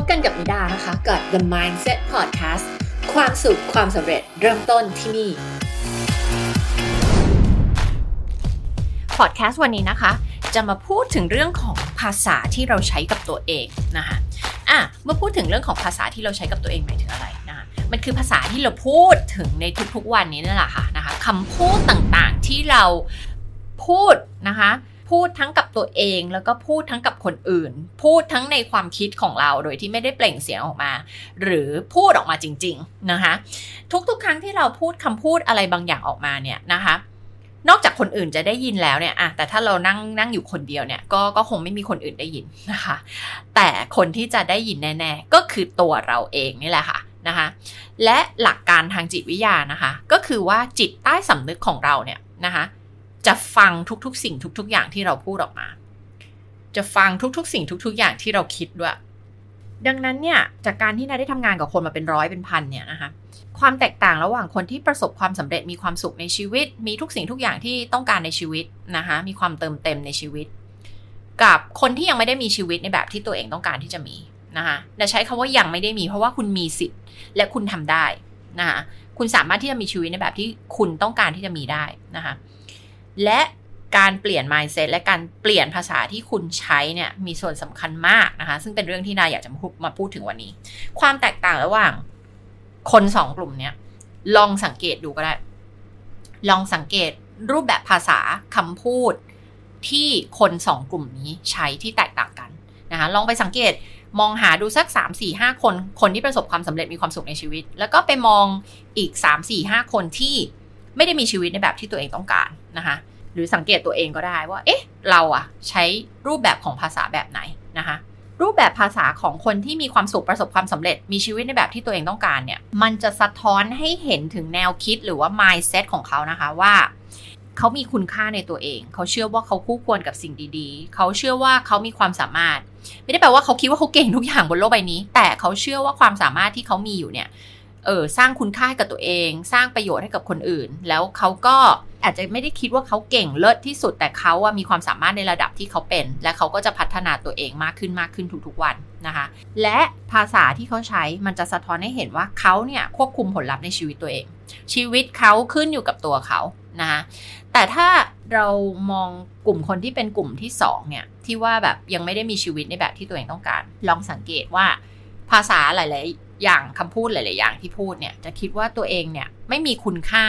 พบกันกับมิดานะคะกับ The Mindset Podcast ความสุขความสำเร็จเริ่มต้นที่นี่พอดแคสต์วันนี้นะคะ จะมาพูดถึงเรื่องของภาษาที่เราใช้กับตัวเองนะคะอะเมื่อพูดถึงเรื่องของภาษาที่เราใช้กับตัวเองหมายถึงอะไรนะคะมันคือภาษาที่เราพูดถึงในทุกๆวันนี้นั่นแหละค่ะนะคะคำพูดต่างๆที่เราพูดนะคะ พูดทั้งกับตัวเองแล้วก็พูดทั้งกับคนอื่น พูดทั้งในความคิดของเราโดยที่ไม่ได้เปล่งเสียงออกมา หรือพูดออกมาจริง ๆนะคะ ทุกๆ ครั้งที่เราพูดคำพูดอะไรบางอย่างออกมาเนี่ยนะคะนอกจากคนอื่นจะได้ยินแล้วเนี่ยอะแต่ถ้าเรานั่งนั่งอยู่คนเดียวเนี่ย ก็ก็คงไม่มีคนอื่นได้ยินนะคะ แต่คนที่จะได้ยินแน่ ๆ ก็คือตัวเราเองนี่แหละค่ะนะคะ และหลักการทางจิตวิทยานะคะ ก็คือว่าจิตใต้สำนึกของเราเนี่ยนะคะ จะฟังทุกๆ สิ่งทุก ๆ อย่างที่เราพูดออกมา จะฟังทุกๆ สิ่งทุก ๆ อย่างที่เราคิดด้วย ดังนั้นเนี่ยจากการที่นายได้ทำงานกับคนมาเป็นร้อยเป็นพันเนี่ยนะคะความแตกต่างระหว่างคนที่ประสบความสำเร็จมีความสุขในชีวิต มีทุกสิ่งทุกอย่างที่ต้องการในชีวิตนะคะมีความเติมเต็มในชีวิต กับคนที่ยังไม่ได้มีชีวิตในแบบที่ตัวเองต้องการที่จะมีนะคะแต่ใช้คำว่ายังไม่ได้มีเพราะว่าคุณมีสิทธิ์ และคุณทำได้นะคะคุณสามารถที่จะมีชีวิตในแบบที่คุณต้องการที่จะมีได้นะคะ และการเปลี่ยน mindset และการเปลี่ยนภาษาที่คุณใช้เนี่ยมีส่วนสำคัญมากนะคะ ซึ่งเป็นเรื่องที่นายอยากจะมาพูดมาพูดถึงวันนี้ ความแตกต่างระหว่างคนสองกลุ่มเนี้ยลองสังเกตดูก็ได้ ลองสังเกตรูปแบบภาษาคำพูดที่คนสองกลุ่มนี้ใช้ที่แตกต่างกันนะคะลองไปสังเกตมองหาดูสัก 3 4 5 คน คนที่ประสบความสำเร็จมีความสุขในชีวิต แล้วก็ไปมองอีก 3 4 5 คนที่ ไม่ได้มีชีวิตในแบบที่ตัวเองต้องการนะคะ หรือสังเกตตัวเองก็ได้ว่า เอ๊ะ เราอะใช้รูปแบบของภาษาแบบไหนนะคะรูปแบบภาษาของคนที่มีความสุขประสบความสำเร็จมีชีวิตในแบบที่ตัวเองต้องการเนี่ย มันจะสะท้อนให้เห็นถึงแนวคิดหรือว่า mindset ของเขานะคะว่า เขามีคุณค่าในตัวเอง เขาเชื่อว่าเขาคู่ควรกับสิ่งดีๆ เขาเชื่อว่าเขามีความสามารถ ไม่ได้แปลว่าเขาคิดว่าเขาเก่งทุกอย่างบนโลกใบนี้ แต่เขาเชื่อว่าความสามารถที่เขามีอยู่เนี่ย เออสร้างคุณค่าให้กับตัวเอง สร้างประโยชน์ให้กับคนอื่น แล้วเขาก็อาจจะไม่ได้คิดว่าเขาเก่งเลิศที่สุดแต่เขาว่ามีความสามารถในระดับที่เขาเป็น และเขาก็จะพัฒนาตัวเองมากขึ้นมากขึ้นทุกๆวันนะคะ และภาษาที่เขาใช้มันจะสะท้อนให้เห็นว่าเขาเนี่ยควบคุมผลลัพธ์ในชีวิตตัวเอง ชีวิตเขาขึ้นอยู่กับตัวเขานะคะแต่ถ้าเรามองกลุ่มคนที่เป็นกลุ่มที่2เนี่ยที่ว่าแบบยังไม่ได้มีชีวิตในแบบที่ตัวเองต้องการ ลองสังเกตว่าภาษาหลายๆ อย่างคำพูดหลาย ๆ อย่างที่พูดเนี่ยจะคิดว่าตัวเองเนี่ยไม่มีคุณค่า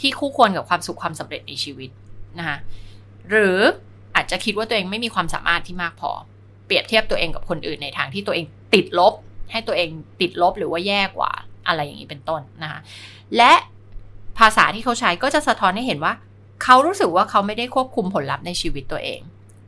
ที่คู่ควรกับความสุขความสำเร็จในชีวิตนะคะหรืออาจจะคิดว่าตัวเองไม่มีความสามารถที่มากพอ เปรียบเทียบตัวเองกับคนอื่นในทางที่ตัวเองติดลบ ให้ตัวเองติดลบหรือว่าแย่กว่าอะไรอย่างนี้เป็นต้นนะคะและภาษาที่เขาใช้ก็จะสะท้อนให้เห็นว่า เขารู้สึกว่าเขาไม่ได้ควบคุมผลลัพธ์ในชีวิตตัวเอง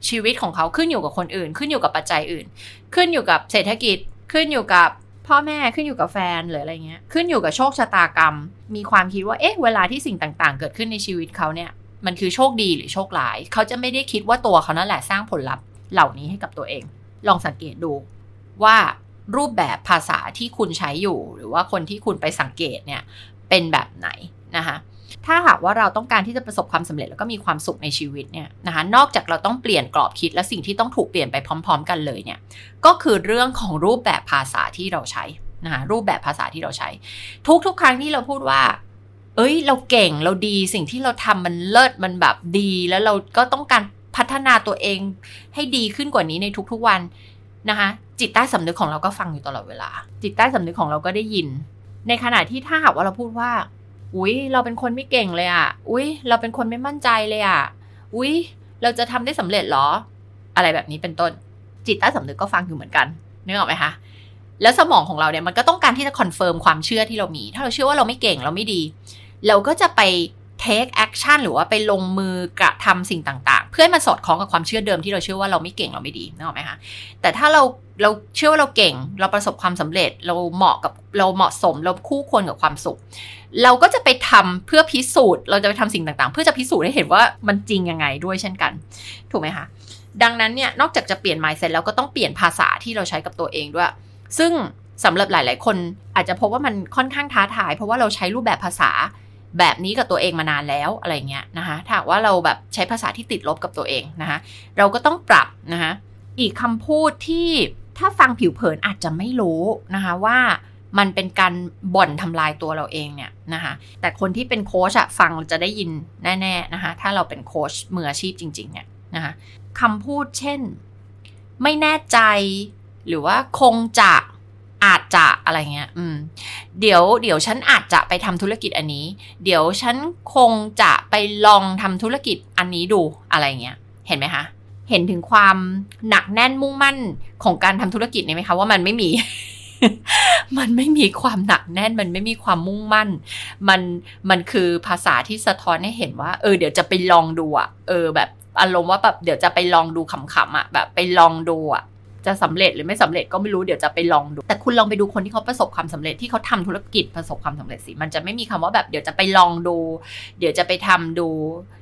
ชีวิตของเขาขึ้นอยู่กับคนอื่น ขึ้นอยู่กับปัจจัยอื่น ขึ้นอยู่กับเศรษฐกิจขึ้นอยู่กับ พ่อแม่ขึ้นอยู่กับแฟนหรืออะไรเงี้ยขึ้นอยู่กับโชคชะตากรรม มีความคิดว่าเอ๊ะเวลาที่สิ่งต่างๆ เกิดขึ้นในชีวิตเขาเนี่ยมันคือโชคดีหรือโชคร้าย เขาจะไม่ได้คิดว่าตัวเขานั่นแหละสร้างผลลัพธ์เหล่านี้ให้กับตัวเอง ลองสังเกตดูว่ารูปแบบภาษาที่คุณใช้อยู่ หรือว่าคนที่คุณไปสังเกตเนี่ยเป็นแบบไหนนะคะ ถ้าหากว่าเราต้องการที่จะประสบความสำเร็จแล้วก็มีความสุขในชีวิตเนี่ยนะคะนอกจากเราต้องเปลี่ยนกรอบคิดและสิ่งที่ต้องถูกเปลี่ยนไปพร้อม ๆ กันเลยเนี่ยก็คือเรื่องของรูปแบบภาษาที่เราใช้นะคะรูปแบบภาษาที่เราใช้ ทุกๆ ครั้งที่เราพูดว่า เอ้ย เราเก่งเราดีสิ่งที่เราทำมันเลิศมันแบบดีแล้วเราก็ต้องการพัฒนาตัวเองให้ดีขึ้นกว่านี้ในทุกๆวันนะคะ จิตใต้สำนึกของเราก็ฟังอยู่ตลอดเวลา จิตใต้สำนึกของเราก็ได้ยิน ในขณะที่ถ้าหากว่าเราพูดว่า อุ้ยเราเป็นคนไม่เก่งเลยอะ่ะอุ้ยเราเป็นคนไม่มั่นใจเลยอะ่ะอุ้ยเราจะทำได้สำเร็จหรอ อะไรแบบนี้เป็นต้น จิตใต้สำนึกก็ฟังอยู่เหมือนกันนึกออกไหมคะ แล้วสมองของเราเนี่ยมันก็ต้องการที่จะ confirm ความเชื่อที่เรามี ถ้าเราเชื่อว่าเราไม่เก่งเราไม่ดี เราก็จะไป take action หรือว่าไปลงมือกระทำสิ่งต่างๆ เพื่อให้มันสอดคล้องกับความเชื่อเดิมที่เราเชื่อว่าเราไม่เก่งเราไม่ดีนึกออกไหมคะแต่ถ้าเราเราเชื่อว่าเราเก่ง เราประสบความสำเร็จ เราเหมาะกับเราเหมาะสม เราคู่ควรกับความสุข เราก็จะไปทำเพื่อพิสูจน์ เราจะไปทำสิ่งต่างๆ เพื่อจะพิสูจน์ให้เห็นว่ามันจริงยังไงด้วยเช่นกัน ถูกไหมคะดังนั้นเนี่ยนอกจากจะเปลี่ยน mindset แล้วก็ต้องเปลี่ยนภาษาที่เราใช้กับตัวเองด้วย ซึ่งสำหรับหลาย ๆ คนอาจจะพบว่ามันค่อนข้างท้าทาย เพราะว่าเราใช้รูปแบบภาษา แบบนี้กับตัวเองมานานแล้วอะไรเงี้ยนะคะถ้าว่าเราแบบใช้ภาษาที่ติดลบกับตัวเองนะคะ เราก็ต้องปรับนะคะอีกคำพูดที่ถ้าฟังผิวเผินอาจจะไม่รู้นะคะว่ามันเป็นการบ่อนทำลายตัวเราเองเนี่ยนะคะแต่คนที่เป็นโค้ชอะฟังจะได้ยินแน่ๆนะคะถ้าเราเป็นโค้ชมืออาชีพจริงๆเนี่ยนะคะคำพูดเช่น ไม่แน่ใจหรือว่าคงจะ จะอะไรเงี้ย อืม เดี๋ยว เดี๋ยวฉันอาจจะไปทำธุรกิจอันนี้ เดี๋ยวฉันคงจะไปลองทำธุรกิจอันนี้ดูอะไรเงี้ย เห็นไหมคะ เห็นถึงความหนักแน่นมุ่งมั่นของการทำธุรกิจนี่ไหมคะว่ามันไม่มี มันไม่มีความหนักแน่น มันไม่มีความมุ่งมั่น มัน มันคือภาษาที่สะท้อนให้เห็นว่า เออ เดี๋ยวจะไปลองดูอะเออ แบบอารมณ์ว่าแบบเดี๋ยวจะไปลองดูขำๆอะแบบไปลองดูอะ จะสำเร็จหรือไม่สำเร็จก็ไม่รู้เดี๋ยวจะไปลองดู แต่คุณลองไปดูคนที่เขาประสบความสำเร็จที่เขาทำธุรกิจประสบความสำเร็จสิมันจะไม่มีคำว่าแบบเดี๋ยวจะไปลองดู เดี๋ยวจะไปทำดู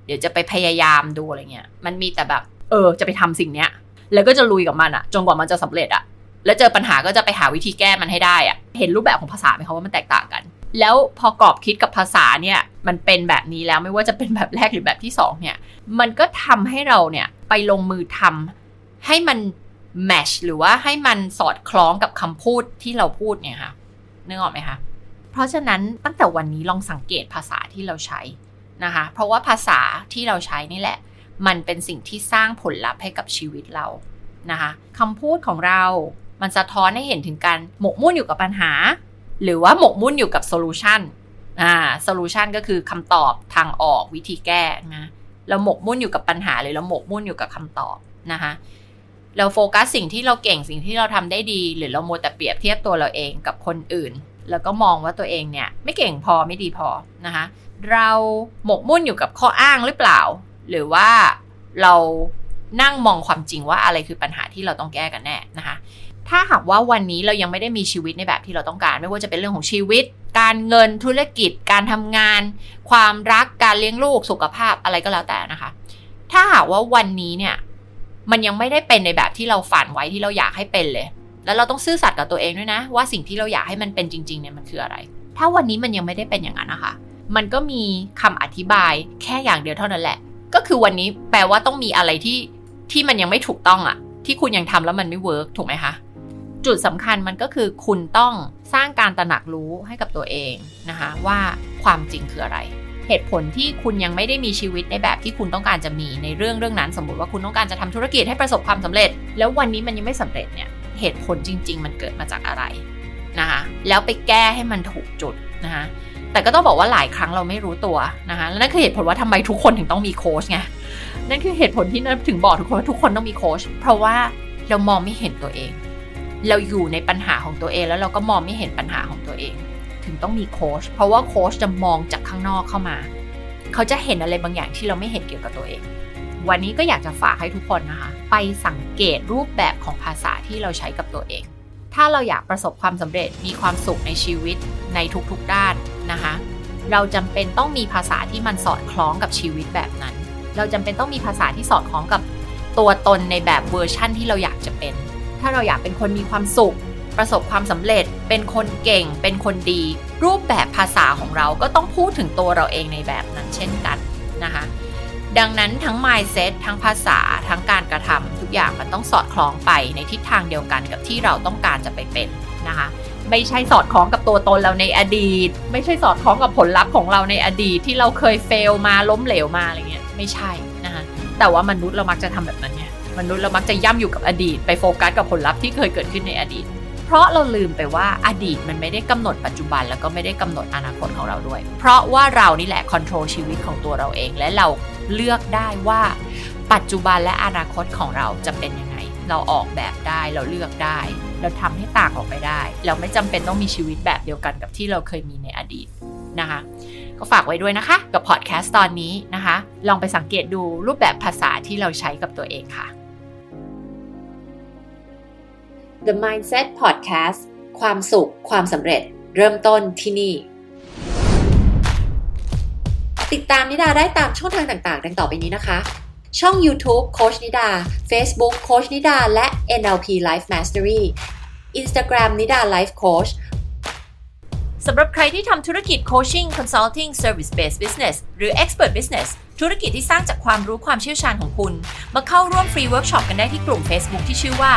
เดี๋ยวจะไปพยายามดูอะไรเงี้ยมันมีแต่แบบเออจะไปทำสิ่งเนี้ย แล้วก็จะลุยกับมันอะจนกว่ามันจะสำเร็จอะแล้วเจอปัญหาก็จะไปหาวิธีแก้มันให้ได้อะเห็นรูปแบบของภาษาไหมคะว่ามันแตกต่างกัน แล้วพอกรอบคิดกับภาษาเนี่ยมันเป็นแบบนี้แล้วไม่ว่าจะเป็นแบบแรกหรือแบบที่สองเนี่ยมันก็ทำให้เราเนี่ยไปลงมือทำให้มัน แมชหรือว่าให้มันสอดคล้องกับคำพูดที่เราพูดเนี่ยค่ะนึกออกไหมคะเพราะฉะนั้นตั้งแต่วันนี้ลองสังเกตภาษาที่เราใช้นะคะ เพราะว่าภาษาที่เราใช้นี่แหละ มันเป็นสิ่งที่สร้างผลลัพธ์ให้กับชีวิตเรานะคะคำพูดของเรา มันสะท้อนให้เห็นถึงการหมกมุ่นอยู่กับปัญหา หรือว่าหมกมุ่นอยู่กับ solution อ่า solution ก็คือคำตอบทางออกวิธีแก้นะเราหมกมุ่นอยู่กับปัญหาหรือเราหมกมุ่นอยู่กับคำตอบนะคะ เราโฟกัสสิ่งที่เราเก่งสิ่งที่เราทำได้ดี หรือเรามัวแต่เปรียบเทียบตัวเราเองกับคนอื่น แล้วก็มองว่าตัวเองเนี่ยไม่เก่งพอไม่ดีพอนะคะเราหมกมุ่นอยู่กับข้ออ้างหรือเปล่า หรือว่าเรานั่งมองความจริงว่าอะไรคือปัญหาที่เราต้องแก้กันแน่นะคะ ถ้าหากว่าวันนี้เรายังไม่ได้มีชีวิตในแบบที่เราต้องการ ไม่ว่าจะเป็นเรื่องของชีวิต การเงินธุรกิจ การทำงาน ความรักการเลี้ยงลูกสุขภาพอะไรก็แล้วแต่นะคะ ถ้าหากว่าวันนี้เนี่ย มันยังไม่ได้เป็นในแบบที่เราฝันไว้ที่เราอยากให้เป็นเลย แล้วเราต้องซื่อสัตย์กับตัวเองด้วยนะ ว่าสิ่งที่เราอยากให้มันเป็นจริงๆเนี่ยมันคืออะไร ถ้าวันนี้มันยังไม่ได้เป็นอย่างนั้นนะคะมันก็มีคำอธิบายแค่อย่างเดียวเท่านั้นแหละ ก็คือวันนี้แปลว่าต้องมีอะไรที่ที่มันยังไม่ถูกต้องอะที่คุณยังทำแล้วมันไม่เวิร์กถูกไหมคะจุดสำคัญมันก็คือคุณต้องสร้างการตระหนักรู้ให้กับตัวเองนะคะว่าความจริงคืออะไร เหตุผลที่คุณยังไม่ได้มีชีวิตในแบบที่คุณต้องการจะมีในเรื่องเรื่องนั้น สมมติว่าคุณต้องการจะทำธุรกิจให้ประสบความสำเร็จ แล้ววันนี้มันยังไม่สำเร็จเนี่ยเหตุผลจริง ๆ มันเกิดมาจากอะไรนะคะแล้วไปแก้ให้มันถูกจุดนะคะแต่ก็ต้องบอกว่าหลายครั้งเราไม่รู้ตัวนะคะและนั่นคือเหตุผลว่าทำไมทุกคนถึงต้องมีโค้ชไงนั่นคือเหตุผลที่นั่นถึงบอกทุกคนว่าทุกคนต้องมีโค้ชเพราะว่าเรามองไม่เห็นตัวเอง เราอยู่ในปัญหาของตัวเองแล้วเราก็มองไม่เห็นปัญหาของตัวเอง ถึงต้องมีโค้ชเพราะว่าโค้ชจะมองจากข้างนอกเข้ามา เขาจะเห็นอะไรบางอย่างที่เราไม่เห็นเกี่ยวกับตัวเอง วันนี้ก็อยากจะฝากให้ทุกคนนะคะ ไปสังเกตรูปแบบของภาษาที่เราใช้กับตัวเอง ถ้าเราอยากประสบความสำเร็จมีความสุขในชีวิตในทุกๆด้านนะคะ เราจำเป็นต้องมีภาษาที่มันสอดคล้องกับชีวิตแบบนั้น เราจำเป็นต้องมีภาษาที่สอดคล้องกับตัวตนในแบบเวอร์ชั่นที่เราอยากจะเป็น ถ้าเราอยากเป็นคนมีความสุข ประสบความสำเร็จ เป็นคนเก่ง เป็นคนดี รูปแบบภาษาของเราก็ต้องพูดถึงตัวเราเองในแบบนั้นเช่นกันนะคะ ดังนั้นทั้ง mindset ทั้งภาษา ทั้งการกระทำทุกอย่างมันต้องสอดคล้องไปในทิศทางเดียวกันกับที่เราต้องการจะไปเป็นนะคะไม่ใช่สอดคล้องกับตัวตนเราในอดีต ไม่ใช่สอดคล้องกับผลลัพธ์ของเราในอดีตที่เราเคย fail มาล้มเหลวมาอะไรเงี้ยไม่ใช่นะคะแต่ว่ามนุษย์เรามักจะทำแบบนั้นไงมนุษย์เรามักจะย่ำอยู่กับอดีต ไปโฟกัสกับผลลัพธ์ที่เคยเกิดขึ้นในอดีต เพราะเราลืมไปว่าอดีตมันไม่ได้กำหนดปัจจุบันแล้วก็ไม่ได้กำหนดอนาคตของเราด้วย เพราะว่าเรานี่แหละ control ชีวิตของตัวเราเอง และเราเลือกได้ว่าปัจจุบันและอนาคตของเราจะเป็นยังไง เราออกแบบได้เราเลือกได้ เราทำให้ต่างออกไปได้ เราไม่จำเป็นต้องมีชีวิตแบบเดียวกันกับที่เราเคยมีในอดีตนะคะก็ฝากไว้ด้วยนะคะ กับพอดแคสต์ตอนนี้นะคะ ลองไปสังเกตดูรูปแบบภาษาที่เราใช้กับตัวเองค่ะ The Mindset Podcast ความสุข ความสำเร็จ เริ่มต้นที่นี่ ติดตามนิดาได้ตามช่องทางต่างๆ ดังต่อไปนี้นะคะ ช่อง YouTube โค้ชนิดา Facebook โค้ชนิดา และ NLP Life Mastery Instagram นิดา Life Coach สำหรับใครที่ทำธุรกิจ Coaching Consulting Service Based Business หรือ Expert Business ธุรกิจที่สร้างจากความรู้ความเชี่ยวชาญของคุณ มาเข้าร่วมฟรีเวิร์กช็อปกันได้ที่กลุ่ม Facebook ที่ชื่อว่า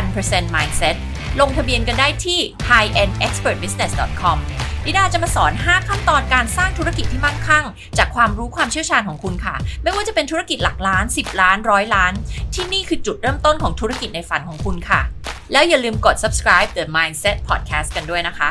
1% mindset ลงทะเบียนกันได้ที่ highendexpertbusiness.com นิดาจะมาสอน 5 ขั้นตอนการสร้างธุรกิจที่มั่งคั่ง จากความรู้ความเชี่ยวชาญของคุณค่ะ ไม่ว่าจะเป็นธุรกิจหลักล้าน 10 ล้านร้อยล้าน ที่นี่คือจุดเริ่มต้นของธุรกิจในฝันของคุณค่ะ แล้วอย่าลืมกด subscribe the mindset podcast กันด้วยนะคะ